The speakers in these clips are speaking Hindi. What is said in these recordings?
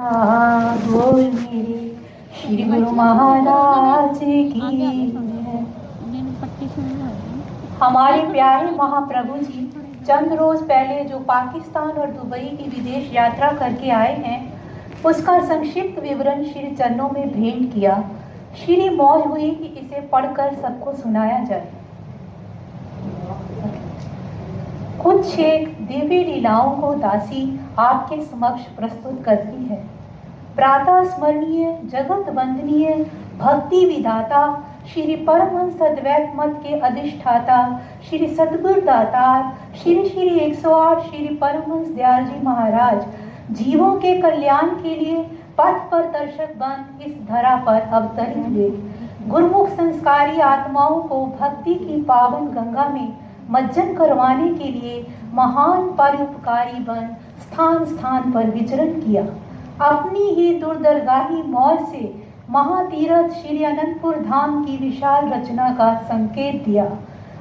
श्री गुरु महाराज की हमारे प्यारे महाप्रभु जी, चंद रोज पहले जो पाकिस्तान और दुबई की विदेश यात्रा करके आए हैं, उसका संक्षिप्त विवरण श्री चरणों में भेंट किया। श्री मौज हुई कि इसे पढ़कर सबको सुनाया जाए। कुछ एक दिव्य लीलाओं को दासी आपके समक्ष प्रस्तुत करती है। प्रातः स्मरणीय जगत वंदनीय भक्ति विदाता श्री परमहंस अद्वैत मत के अधिष्ठाता, श्री सतगुरु दातार श्री श्री 108 श्री परमहंस दयाल जी महाराज, जीवों के कल्याण के लिए पथ पर दर्शक बन इस धरा पर अवतरित हुए। गुरुमुख संस्कारी आत्माओं को भक्ति की पावन गंगा में मज्जन करवाने के लिए महान परोपकारी बन स्थान स्थान पर विचरण किया। अपनी ही दुर्दरगाही मौज से महातीरथ श्री अनंतपुर धाम की विशाल रचना का संकेत दिया।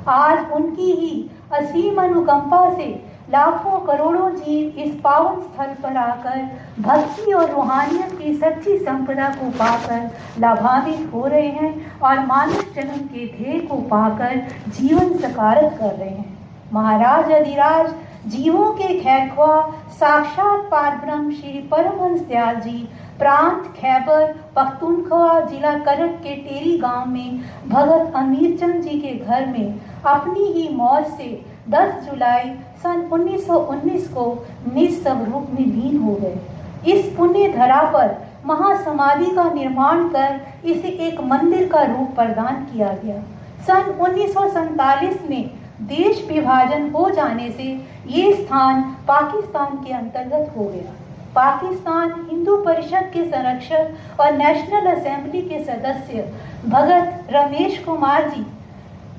आज उनकी ही असीम अनुकंपा से लाखों करोड़ों जीव इस पावन स्थल पर आकर भक्ति और रूहानियत की सच्ची संपदा को पाकर लाभान्वित हो रहे हैं और मानव जन्म के ध्येय को पाकर जीवन सकारत कर रहे हैं। महाराज अधिराज जीवों के खैरख्वा साक्षात पार ब्रह्म श्री परमहंस दयाल जी, प्रांत खैबर, पख्तूनख्वा जिला करट के टेरी गाँव में, भगत अमीर चंद जी के घर में, अपनी ही मौत से 10 जुलाई सन 1919 को निस्सव रूप में लीन हो गए। इस पुण्य धरा पर महासमाधि का निर्माण कर इसे एक मंदिर का रूप प्रदान किया गया। सन उन्नीस में देश विभाजन हो जाने से ये स्थान पाकिस्तान के अंतर्गत हो गया। पाकिस्तान हिंदू परिषद के संरक्षक और नेशनल असेंबली के सदस्य भगत रमेश कुमार जी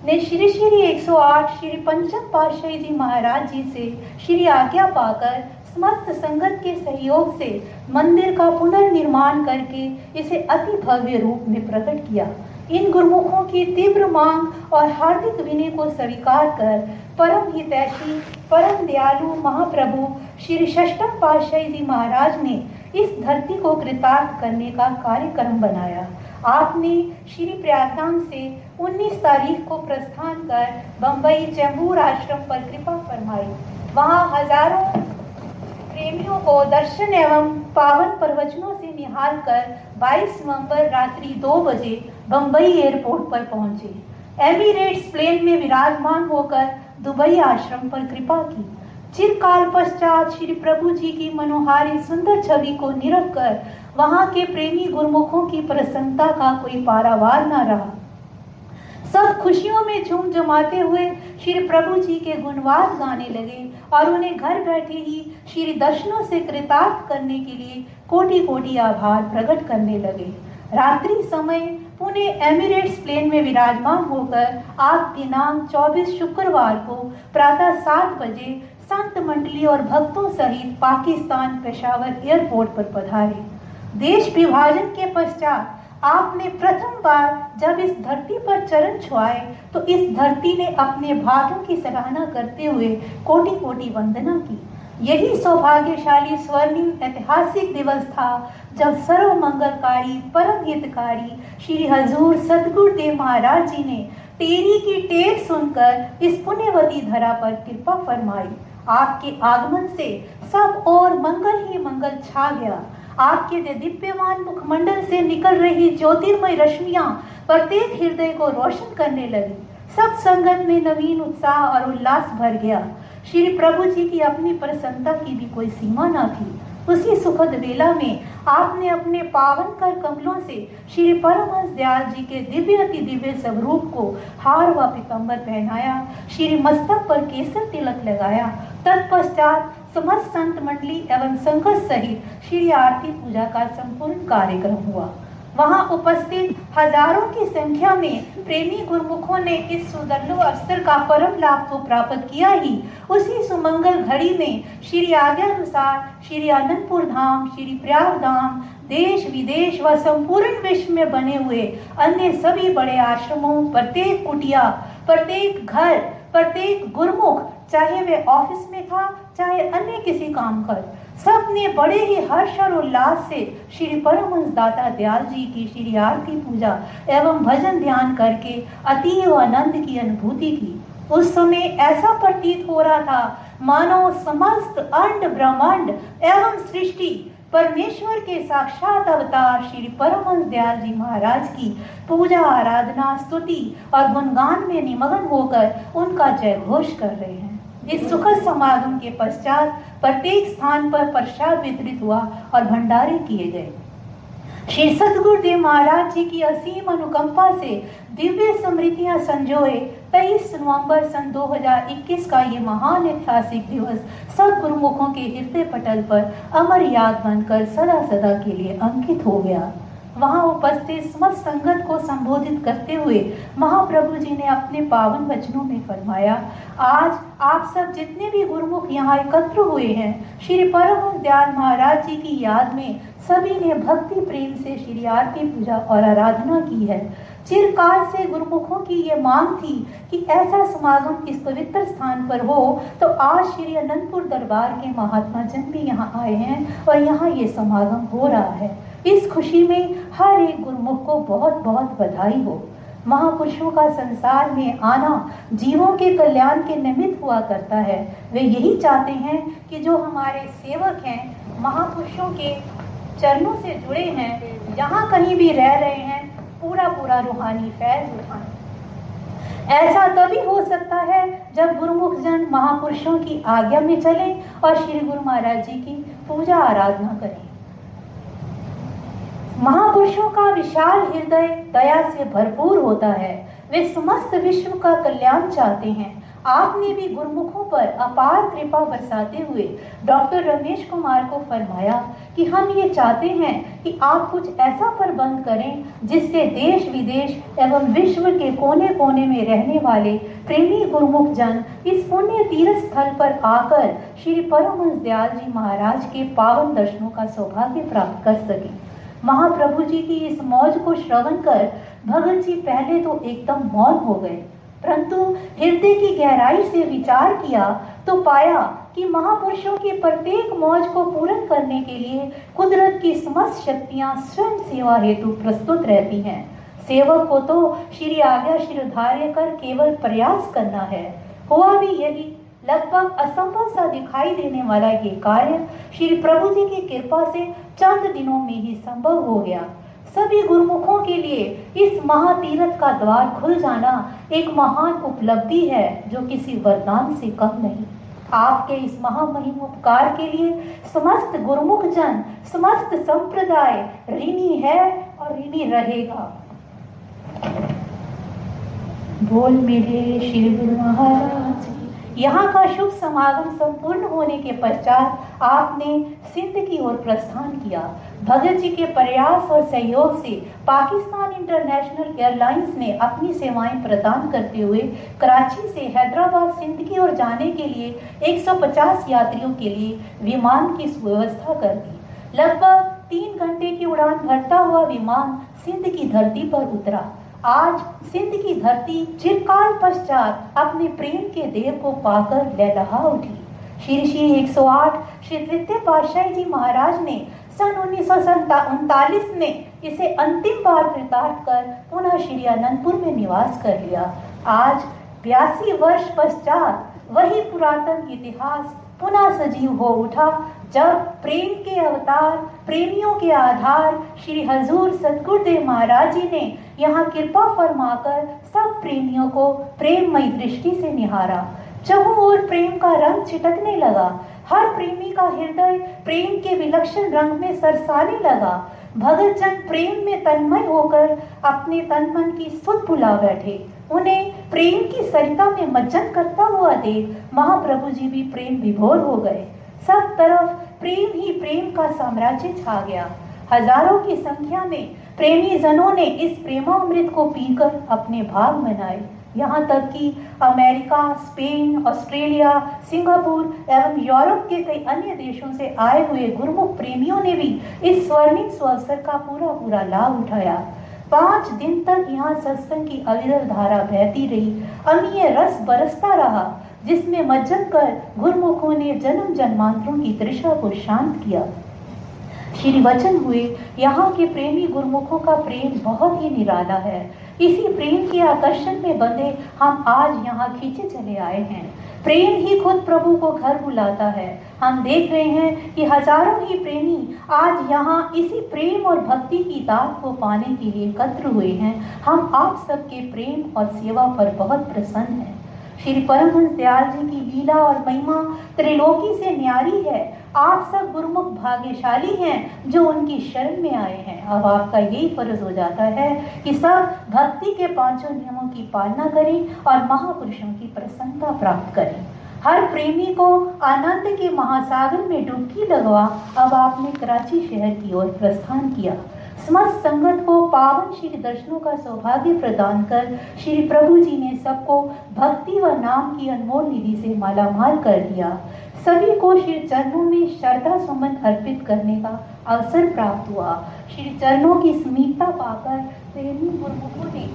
ने श्री श्री 108 श्री पंचम पातशाही जी महाराज जी से श्री आज्ञा पाकर समस्त संगत के सहयोग से मंदिर का पुनर्निर्माण करके इसे अति भव्य रूप में प्रकट किया। इन गुरुमुखों की तीव्र मांग और हार्दिक विनय को स्वीकार कर परम हितैषी, परम दयालु महाप्रभु श्री षष्टम पातशाही जी महाराज ने इस धरती को कृतार्थ करने का कार्यक्रम बनाया। आपने श्री प्रयागराज से 19 तारीख को प्रस्थान कर बंबई चैम्बूर आश्रम पर कृपा फरमाई। वहाँ हज़ारों प्रेमियों को दर्शन एवं पावन प्रवचनों से निहाल कर 22 नवंबर रात्रि दो बजे बंबई एयरपोर्ट पर पहुँचे। एमिरेट्स प्लेन में विराजमान होकर दुबई आश्रम पर कृपा की। चिरकाल पश्चात श्री प्रभु जी की मनोहारी सुंदर छवि को निरख कर वहाँ के प्रेमी गुरमुखों की प्रसन्नता का कोई पारावार न रहा। सब खुशियों में झूम जमाते हुए श्री प्रभु जी के गुणवाद गाने लगे और उन्हें घर बैठे ही श्री दर्शनों से कृतार्थ करने के लिए कोटि कोटि आभार प्रकट करने लगे। रात्रि समय पुणे एमिरेट्स प्लेन में विराजमान होकर आज दिनांक 24 शुक्रवार को प्रातः सात बजे संत मंडली और भक्तों सहित पाकिस्तान पेशावर एयरपोर्ट पर पधारे। देश विभाजन के पश्चात आपने प्रथम बार जब इस धरती पर चरण छुआए तो इस धरती ने अपने भाग्यों की सराहना करते हुए कोटि कोटि वंदना की। यही सौभाग्यशाली स्वर्णिम ऐतिहासिक दिवस था, जब सर्व मंगलकारी परम हितकारी श्री हजूर सदगुरुदेव महाराज जी ने टेरी की टेर सुनकर इस पुण्यवती धरा पर कृपा फरमाई। आपके आगमन से सब और मंगल ही मंगल छा गया। आपके दिव्यमान मुखमंडल से निकल रही ज्योतिर्मय रश्मियाँ प्रत्येक हृदय को रोशन करने लगी। सब संगत में नवीन उत्साह और उल्लास भर गया। श्री प्रभु जी की अपनी प्रसन्नता की भी कोई सीमा न थी। उसी सुखद वेला में आपने अपने पावन कर कमलों से श्री परमहंस दयाल जी के दिव्य अति दिव्य स्वरूप को हार व पितम्बर पहनाया, श्री मस्तक पर केसर तिलक लगाया, तत्पश्चात समस्त संत मंडली एवं संघर्ष सहित श्री आरती पूजा का संपूर्ण कार्यक्रम हुआ। वहाँ उपस्थित हज़ारों की संख्या में प्रेमी गुरमुखों ने इस सुदर्लो अवसर का परम लाभ तो प्राप्त किया ही। उसी सुमंगल घड़ी में श्री आज्ञा अनुसार श्री अनंतपुर धाम, श्री प्रयाग धाम, देश विदेश व संपूर्ण विश्व में बने हुए अन्य सभी बड़े आश्रमों, प्रत्येक कुटिया, प्रत्येक घर, प्रत्येक गुरमुख, चाहे वे ऑफ़िस में था, चाहे अन्य किसी काम कर सबने बड़े ही हर्ष और उल्लास से श्री परमहंस दाता दयाल जी की श्री आरती पूजा एवं भजन ध्यान करके अतीव आनंद की अनुभूति की। उस समय ऐसा प्रतीत हो रहा था मानो समस्त अंड ब्रह्मांड एवं सृष्टि परमेश्वर के साक्षात अवतार श्री परमहंस दयाल जी महाराज की पूजा, आराधना, स्तुति और गुणगान में निमग्न होकर उनका जय घोष कर रहे हैं। इस सुखद समागम के पश्चात प्रत्येक स्थान पर प्रसाद वितरित हुआ और भंडारे किए गए। श्री सतगुरुदेव महाराज जी की असीम अनुकंपा से दिव्य स्मृतियाँ संजोए 23 नवंबर सन 2021 का ये महान ऐतिहासिक दिवस सब गुरुमुखों के हृदय पटल पर अमर याद बनकर सदा सदा के लिए अंकित हो गया। वहाँ उपस्थित समस्त संगत को संबोधित करते हुए महाप्रभु जी ने अपने पावन वचनों में फरमाया, आज आप सब जितने भी गुरुमुख यहाँ एकत्र हुए हैं, श्री परम दयाल महाराज जी की याद में सभी ने भक्ति प्रेम से श्री आरती पूजा और आराधना की है। चिरकाल से गुरुमुखों की ये मांग थी कि ऐसा समागम इस पवित्र स्थान पर हो तो आज श्री अनंतपुर दरबार के महात्मा जन भी यहाँ आए हैं और यहाँ ये समागम हो रहा है। खुशी में हर एक गुरुमुख को बहुत बहुत बधाई हो। महापुरुषों का संसार में आना जीवों के कल्याण के निमित्त हुआ करता है। वे यही चाहते हैं कि जो हमारे सेवक हैं, महापुरुषों के चरणों से जुड़े हैं जहाँ कहीं भी रह रहे हैं, पूरा पूरा रूहानी फैज उठाएँ। ऐसा तभी हो सकता है जब गुरुमुख जन महापुरुषों की आज्ञा में चले और श्री गुरु महाराज जी की पूजा आराधना करें। महापुरुषों का विशाल हृदय दया से भरपूर होता है। वे समस्त विश्व का कल्याण चाहते हैं। आपने भी गुरुमुखों पर अपार कृपा बरसाते हुए डॉक्टर रमेश कुमार को फरमाया कि हम ये चाहते हैं कि आप कुछ ऐसा प्रबंध करें जिससे देश विदेश एवं विश्व के कोने कोने में रहने वाले प्रेमी गुरुमुख जन इस पुण्य तीर्थ स्थल पर आकर श्री परमहंस दयाल जी महाराज के पावन दर्शनों का सौभाग्य प्राप्त कर सके। महाप्रभु जी की इस मौज को श्रवण कर भगत जी पहले तो एकदम मौन हो गए। परंतु हृदय की गहराई से विचार किया तो पाया कि महापुरुषों की प्रत्येक मौज को पूर्ण करने के लिए कुदरत की समस्त शक्तियाँ स्वयं सेवा हेतु प्रस्तुत रहती हैं। सेवक को तो श्री आज्ञा शिरोधार्य कर केवल प्रयास करना है। हुआ भी यही, लगभग असंभव सा दिखाई देने वाला ये कार्य श्री प्रभु जी की कृपा से चंद दिनों में ही संभव हो गया। सभी गुरुमुखों के लिए इस महातीरथ का द्वार खुल जाना एक महान उपलब्धि है, जो किसी वरदान से कम नहीं। आपके इस महामहिम उपकार के लिए समस्त गुरुमुख जन समस्त संप्रदाय ऋणी है और ऋणी रहेगा। बोल मेरे श्री गुरु महाराज। यहाँ का शुभ समागम संपूर्ण होने के पश्चात आपने सिंध की ओर प्रस्थान किया। भगत जी के प्रयास और सहयोग से पाकिस्तान इंटरनेशनल एयरलाइंस ने अपनी सेवाएँ प्रदान करते हुए कराची से हैदराबाद सिंध की ओर जाने के लिए 150 यात्रियों के लिए विमान की सुव्यवस्था कर दी। लगभग तीन घंटे की उड़ान भरता हुआ विमान सिंध की धरती पर उतरा। आज सिंध की धरती चिरकाल पश्चात अपने प्रेम के देव को पाकर लहलहा उठी। श्री श्री 108 श्री तृतीय पातशाही जी महाराज ने सन उन्नीस में इसे अंतिम बार कृतार्थ कर पुनः श्री अनंतपुर में निवास कर लिया। आज बयासी वर्ष पश्चात वही पुरातन इतिहास पुनः सजीव हो उठा, जब प्रेम के अवतार, प्रेमियों के आधार श्री हजूर सतगुरुदेव महाराज जी ने यहाँ कृपा फरमाकर सब प्रेमियों को प्रेममय दृष्टि से निहारा। चहु और प्रेम का रंग छिटकने लगा। हर प्रेमी का हृदय प्रेम के विलक्षण रंग में सरसाने लगा। भगत जन प्रेम में तन्मय होकर अपने तन मन की सुध भुला बैठे। उन्हें प्रेम की सरिता में मज्जन करता हुआ देख महाप्रभु जी भी प्रेम विभोर हो गए। सब तरफ़ प्रेम ही प्रेम का साम्राज्य छा गया। हज़ारों की संख्या में प्रेमी जनों ने इस प्रेमामृत को पीकर अपने भाग मनाए। यहाँ तक कि अमेरिका, स्पेन, ऑस्ट्रेलिया, सिंगापुर एवं यूरोप के कई अन्य देशों से आए हुए गुरुमुख प्रेमियों ने भी इस स्वर्णिम अवसर का पूरा पूरा लाभ उठाया। पाँच दिन तक यहाँ सत्संग की अविरल धारा बहती रही। अमीय रस बरसता रहा, जिसमें मज्जन कर गुरमुखों ने जन्म जन्मांतरों की तृषा को शांत किया। श्री वचन हुए, यहाँ के प्रेमी गुरमुखों का प्रेम बहुत ही निराला है। इसी प्रेम के आकर्षण में बंधे हम आज यहाँ खींचे चले आए हैं। प्रेम ही खुद प्रभु को घर बुलाता है। हम देख रहे हैं कि हज़ारों ही प्रेमी आज यहाँ इसी प्रेम और भक्ति की दात को पाने के लिए एकत्र हुए हैं। हम आप सबके प्रेम और सेवा पर बहुत प्रसन्न हैं। श्री परमहंस दयाल जी की लीला और महिमा त्रिलोकी से न्यारी है। आप सब गुरुमुख भाग्यशाली हैं जो उनकी शरण में आए हैं। अब आपका यही फ़र्ज़ हो जाता है कि सब भक्ति के पाँचों नियमों की पालना करें और महापुरुषों की प्रसन्नता प्राप्त करें। हर प्रेमी को आनंद के महासागर में डुबकी लगवा अब आपने कराची शहर की ओर प्रस्थान किया। समस्त संगत को पावन श्री दर्शनों का सौभाग्य प्रदान कर श्री प्रभु जी ने सबको भक्ति व नाम की अनमोल निधि से मालामाल कर दिया। सभी को श्री चरणों में श्रद्धा सुमन अर्पित करने का अवसर प्राप्त हुआ। श्री चरणों की समीपता पाकर प्रेमी गुरुमुखों ने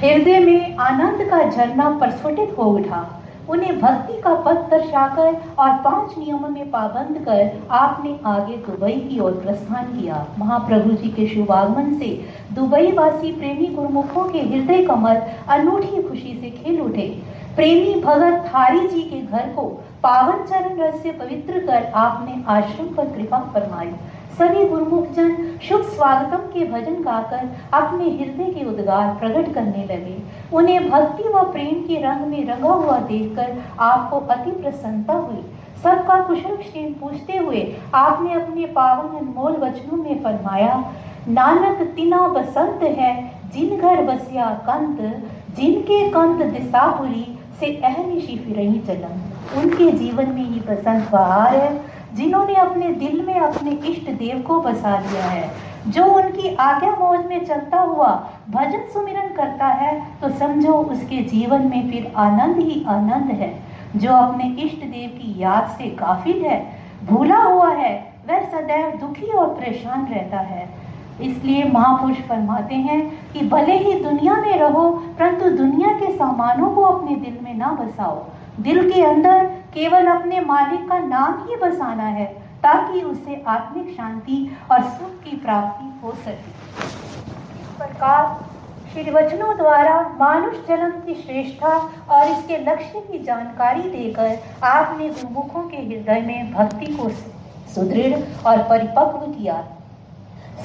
हृदय में आनंद का झरना प्रस्फुटित हो उठा। उन्हें भक्ति का पथ दर्शाकर और पाँच नियमों में पाबंद कर आपने आगे दुबई की ओर प्रस्थान किया। महाप्रभु जी के शुभ आगमन से दुबई वासी प्रेमी गुरुमुखों के हृदय कमल अनूठी खुशी से खिल उठे। प्रेमी भगत थारी जी के घर को पावन चरण रस से पवित्र कर आपने आश्रम पर कृपा फरमाई। सभी गुरुमुख जन, शुभ स्वागतम के भजन गाकर अपने हृदय के उद्गार प्रकट करने लगे। उन्हें भक्ति व प्रेम के रंग में रंगा हुआ देखकर आपको अति प्रसन्नता हुई। सबका कुशल क्षेम पूछते हुए आपने अपने पावन अनमोल वचनों में फरमाया, नानक तिना बसंत है, जिन घर बसिया कंत, जिनके कंत दिशा दिशापुरी से अहनिशी फिरही चलन उनके जीवन में ये बसंत बहार है, जिन्होंने अपने दिल में अपने इष्ट देव को बसा लिया है। जो उनकी आज्ञा मौज में चलता हुआ भजन सुमिरन करता है तो समझो उसके जीवन में फिर आनंद ही आनंद है। जो अपने इष्ट देव की याद से काफिल है, भूला हुआ है, वह सदैव दुखी और परेशान रहता है। इसलिए महापुरुष फरमाते हैं कि भले ही दुनिया में रहो, परंतु दुनिया के सामानों को अपने दिल ना बसाओ। दिल के अंदर केवल अपने मालिक का नाम ही बसाना है, ताकि उससे आत्मिक शांति और सुख की प्राप्ति हो सके। इस प्रकार श्री वचनों द्वारा मानुष जन्म की श्रेष्ठता और इसके लक्ष्य की जानकारी देकर आपने गुरुमुखों के हृदय में भक्ति को सुदृढ़ और परिपक्व किया।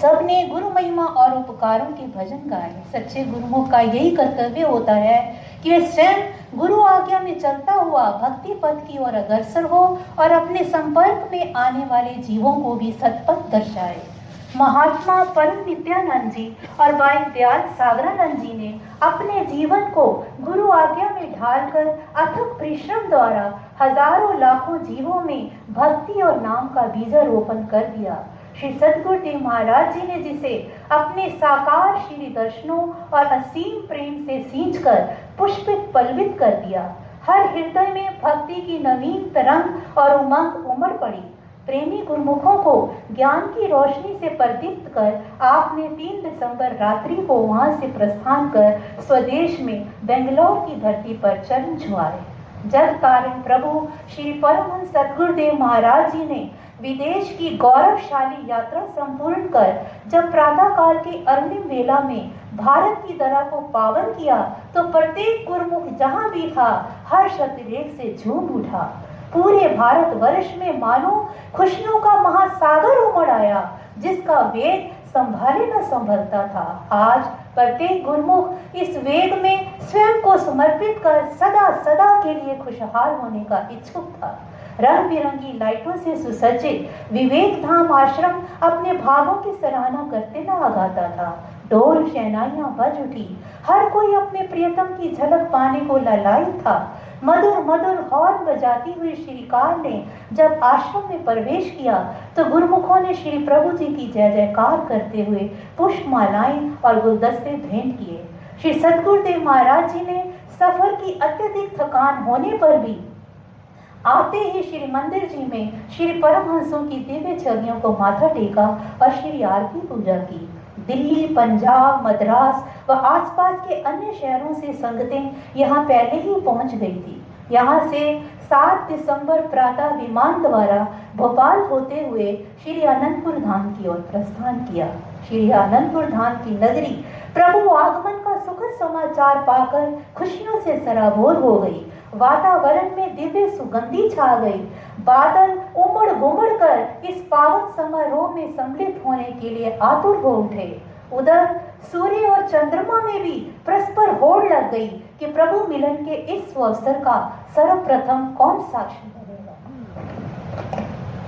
सबने गुरु महिमा और उपकारों के भजन गाए। सच्चे गुरुमुख का यही कर्तव्य होता है कि स्वयं गुरु आज्ञा में चलता हुआ भक्ति पथ की ओर अग्रसर हो और अपने संपर्क में आने वाले जीवों को भी सतपथ दर्शाए। महात्मा परम नित्यानंद जी और भाई दयाल सागरानंद जी ने अपने जीवन को गुरु आज्ञा में ढालकर अथक परिश्रम द्वारा हज़ारों लाखों जीवों में भक्ति और नाम का बीजा रोपण कर दिया। श्री सदगुरुदेव महाराज जी ने जिसे अपने साकार श्री दर्शनों और असीम प्रेम से सींच कर पुष्पित पलवित कर दिया। हर हृदय में भक्ति की नवीन तरंग और उमंग उमड़ पड़ी। प्रेमी गुरुमुखों को ज्ञान की रोशनी से प्रदीप्त कर, आपने 3 दिसंबर रात्रि को वहाँ से प्रस्थान कर, स्वदेश में बेंगलोर की धरती पर चरण छुआए जब कारण प्रभु श्री परमहंस सदगुरुदेव महाराज जी ने विदेश की गौरवशाली यात्रा संपूर्ण कर, जब प्रातः काल के अर्निम वेला में भारत की दरा को पावन किया तो प्रत्येक गुरमुख जहाँ भी था, हर शतरेख से झूम उठा। पूरे भारत वर्ष में मानो खुशियों का महासागर उमड़ आया, जिसका वेग संभाले न संभलता था। आज प्रत्येक गुरमुख इस वेग में स्वयं को समर्पित कर सदा सदा के लिए खुशहाल होने का इच्छुक था। रंग बिरंगी लाइटों से सुसज्जित विवेक धाम आश्रम अपने भावों की सराहना करते न आगाता था। ढोल शहनाइयाँ बज उठी। हर कोई अपने प्रियतम की झलक पाने को ललायित था। मधुर मधुर हॉर्न बजाती हुई श्रीकार ने जब आश्रम में प्रवेश किया तो गुरुमुखों ने श्री प्रभु जी की जय जयकार करते हुए पुष्प मालाएँ और गुलदस्ते भेंट किए। श्री सदगुरुदेव महाराज जी ने सफ़र की अत्यधिक थकान होने पर भी आते ही श्री मंदिर जी में श्री परमहंसों की दिव्य छवियों को माथा टेका और श्री आरती पूजा की। दिल्ली, पंजाब, मद्रास व आसपास के अन्य शहरों से संगतें यहाँ पहले ही पहुँच गई थी। यहाँ से 7 दिसंबर प्रातः विमान द्वारा भोपाल होते हुए श्री आनंदपुर धाम की ओर प्रस्थान किया। श्री आनंदपुर धाम की नगरी प्रभु आगमन का सुखद समाचार पाकर खुशियों से सराबोर हो गई। वातावरण में दिव्य सुगंधी छा गई। बादल उमड़ घुमड़ कर इस पावन समारोह में सम्मिलित होने के लिए आतुर हो उठे। उधर सूर्य और चंद्रमा में भी परस्पर होड़ लग गई कि प्रभु मिलन के इस अवसर का सर्वप्रथम कौन साक्षी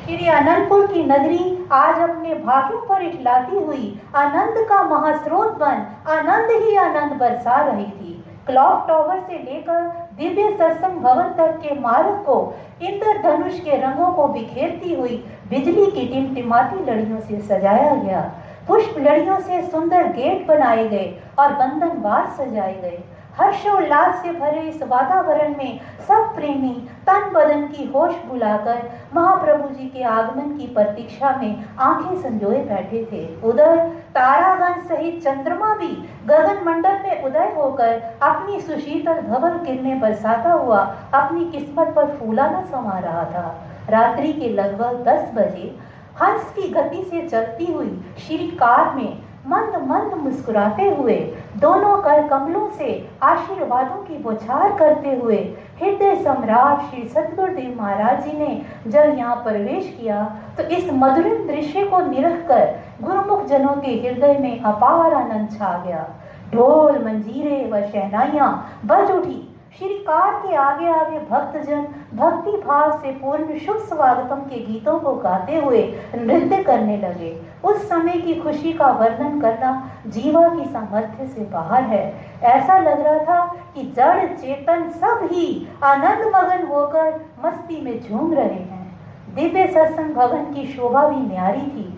श्री अनंतपुर की नगरी आज अपने भाग्यों पर इठलाती हुई आनंद का महास्रोत बन आनंद ही आनंद बरसा रही थी। क्लॉक टावर से लेकर दिव्य सत्संग भवन तक के मार्ग को इंद्रधनुष के रंगों को बिखेरती हुई बिजली की टिमटिमाती लड़ियों से सजाया गया। पुष्प लड़ियों से सुंदर गेट बनाए गए और बंधन बार सजाए गए। हर्षोल्लास से भरे इस वातावरण में सब प्रेमी तन बदन की होश बुलाकर महाप्रभु जी के आगमन की प्रतीक्षा में आँखें संजोए बैठे थे। उधर तारागण सहित चंद्रमा भी गगन मंडल में उदय होकर अपनी सुशीतल धवल किरणें बरसाता हुआ अपनी किस्मत पर फूला न समा रहा था। रात्रि के लगभग दस बजे हंस की गति से चलती हुई श्री कार में मंद मंद मुस्कुराते हुए, दोनों कर कमलों से आशीर्वादों की बौछार करते हुए, हृदय सम्राट श्री सतगुरुदेव महाराज जी ने जब यहाँ प्रवेश किया तो इस मधुरिम दृश्य को निरख कर गुरुमुख जनों के हृदय में अपार आनंद छा गया। ढोल, मंजीरे व शहनाइया बज उठी। श्रीकार के आगे आगे भक्तजन भक्ति भाव से पूर्ण शुभ स्वागतम के गीतों को गाते हुए नृत्य करने लगे। उस समय की खुशी का वर्णन करना जीवा की सामर्थ्य से बाहर है। ऐसा लग रहा था कि जड़ चेतन सब ही आनंद मगन होकर मस्ती में झूम रहे हैं। दिव्य सत्संग भवन की शोभा भी न्यारी थी।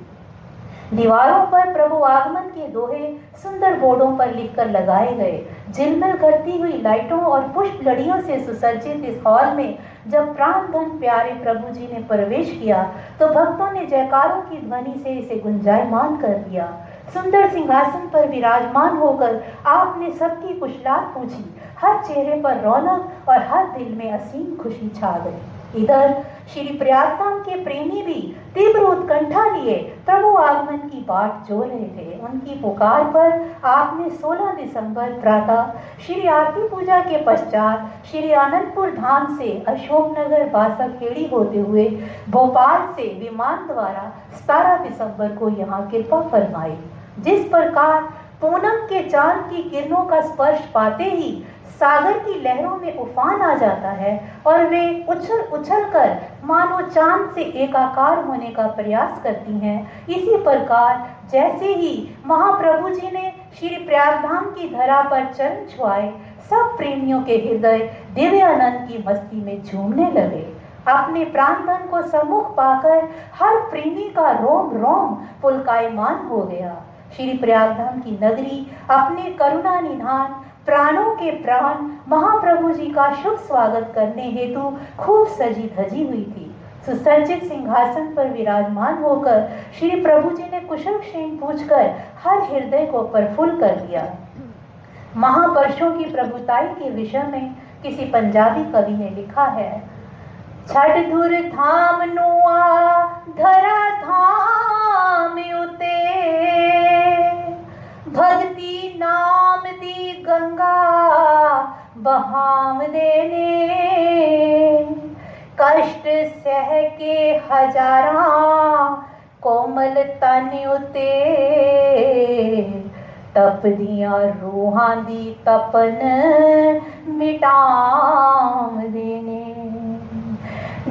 दीवारों पर प्रभु आगमन के दोहे सुंदर बोर्डों पर लिखकर लगाए गए। झिलमिल करती हुई लाइटों और पुष्प लड़ियों से सुसज्जित इस हॉल में जब प्राण धन प्यारे प्रभु जी ने प्रवेश किया तो भक्तों ने जयकारों की ध्वनि से इसे गुंजायमान कर दिया। सुंदर सिंहासन पर विराजमान होकर आपने सबकी कुशलात पूछी। हर चेहरे पर रौनक और हर दिल में असीम खुशी छा गई। इधर श्री प्रयागधाम के प्रेमी भी तीव्र उत्कंठा लिए प्रभु आगमन की बाट जो रहे थे, उनकी पुकार पर आपने 16 दिसंबर प्रातः श्री आरती पूजा के पश्चात श्री आनंदपुर धाम से अशोकनगर बासाखेड़ी होते हुए भोपाल से विमान द्वारा 17 दिसंबर को यहाँ कृपा फरमाई, जिस प्रकार पूनम के चाँद की किरणों का स्पर्श पाते ही सागर की लहरों में उफान आ जाता है और वे उछल उछल कर मानो चाँद से एकाकार होने का प्रयास करती हैं। इसी प्रकार जैसे ही महाप्रभु जी ने श्री प्रयागधाम की धरा पर चरण छुआए, सब प्रेमियों के हृदय दिव्य आनंद की मस्ती में झूमने लगे। अपने प्राणधन को सम्मुख पाकर हर प्रेमी का रोम रोम पुलकायमान हो गया। श्री प्रयागधाम की नगरी अपने करुणा निधान प्राणों के प्राण महाप्रभु जी का शुभ स्वागत करने हेतु खूब सजी धजी हुई थी। सुसज्जित सिंहासन पर विराजमान होकर श्री प्रभु जी ने कुशल क्षेम पूछकर हर हृदय को प्रफुल्ल कर दिया। महापर्षों की प्रभुताई के विषय में किसी पंजाबी कवि ने लिखा है, छठ धुर धाम नुआ, धरा धाम उते बहाम देने। कष्ट सह के हजारा कोमल तन उते। तप दिया रूहां दी तपन मिटाम देने।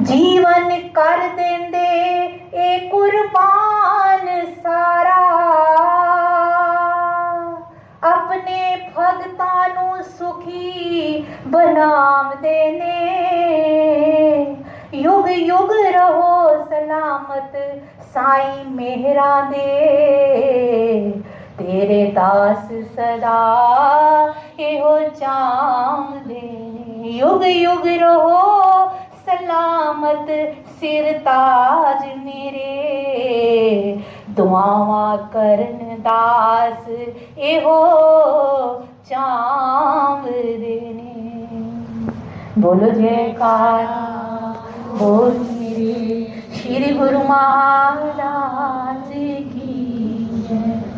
जीवन कर देंदे, ए कुर्बान सारा। सुखी बनाम देने। युग युग रहो सलामत साई मेहरा दे। तेरे दास सदा यो जाम दे। युग युग रहो सलामत सिर ताज मेरे। दुआवा करन दास एहो चांवरे ने बोलो जयकारा बोल मेरे श्री गुरु महाराज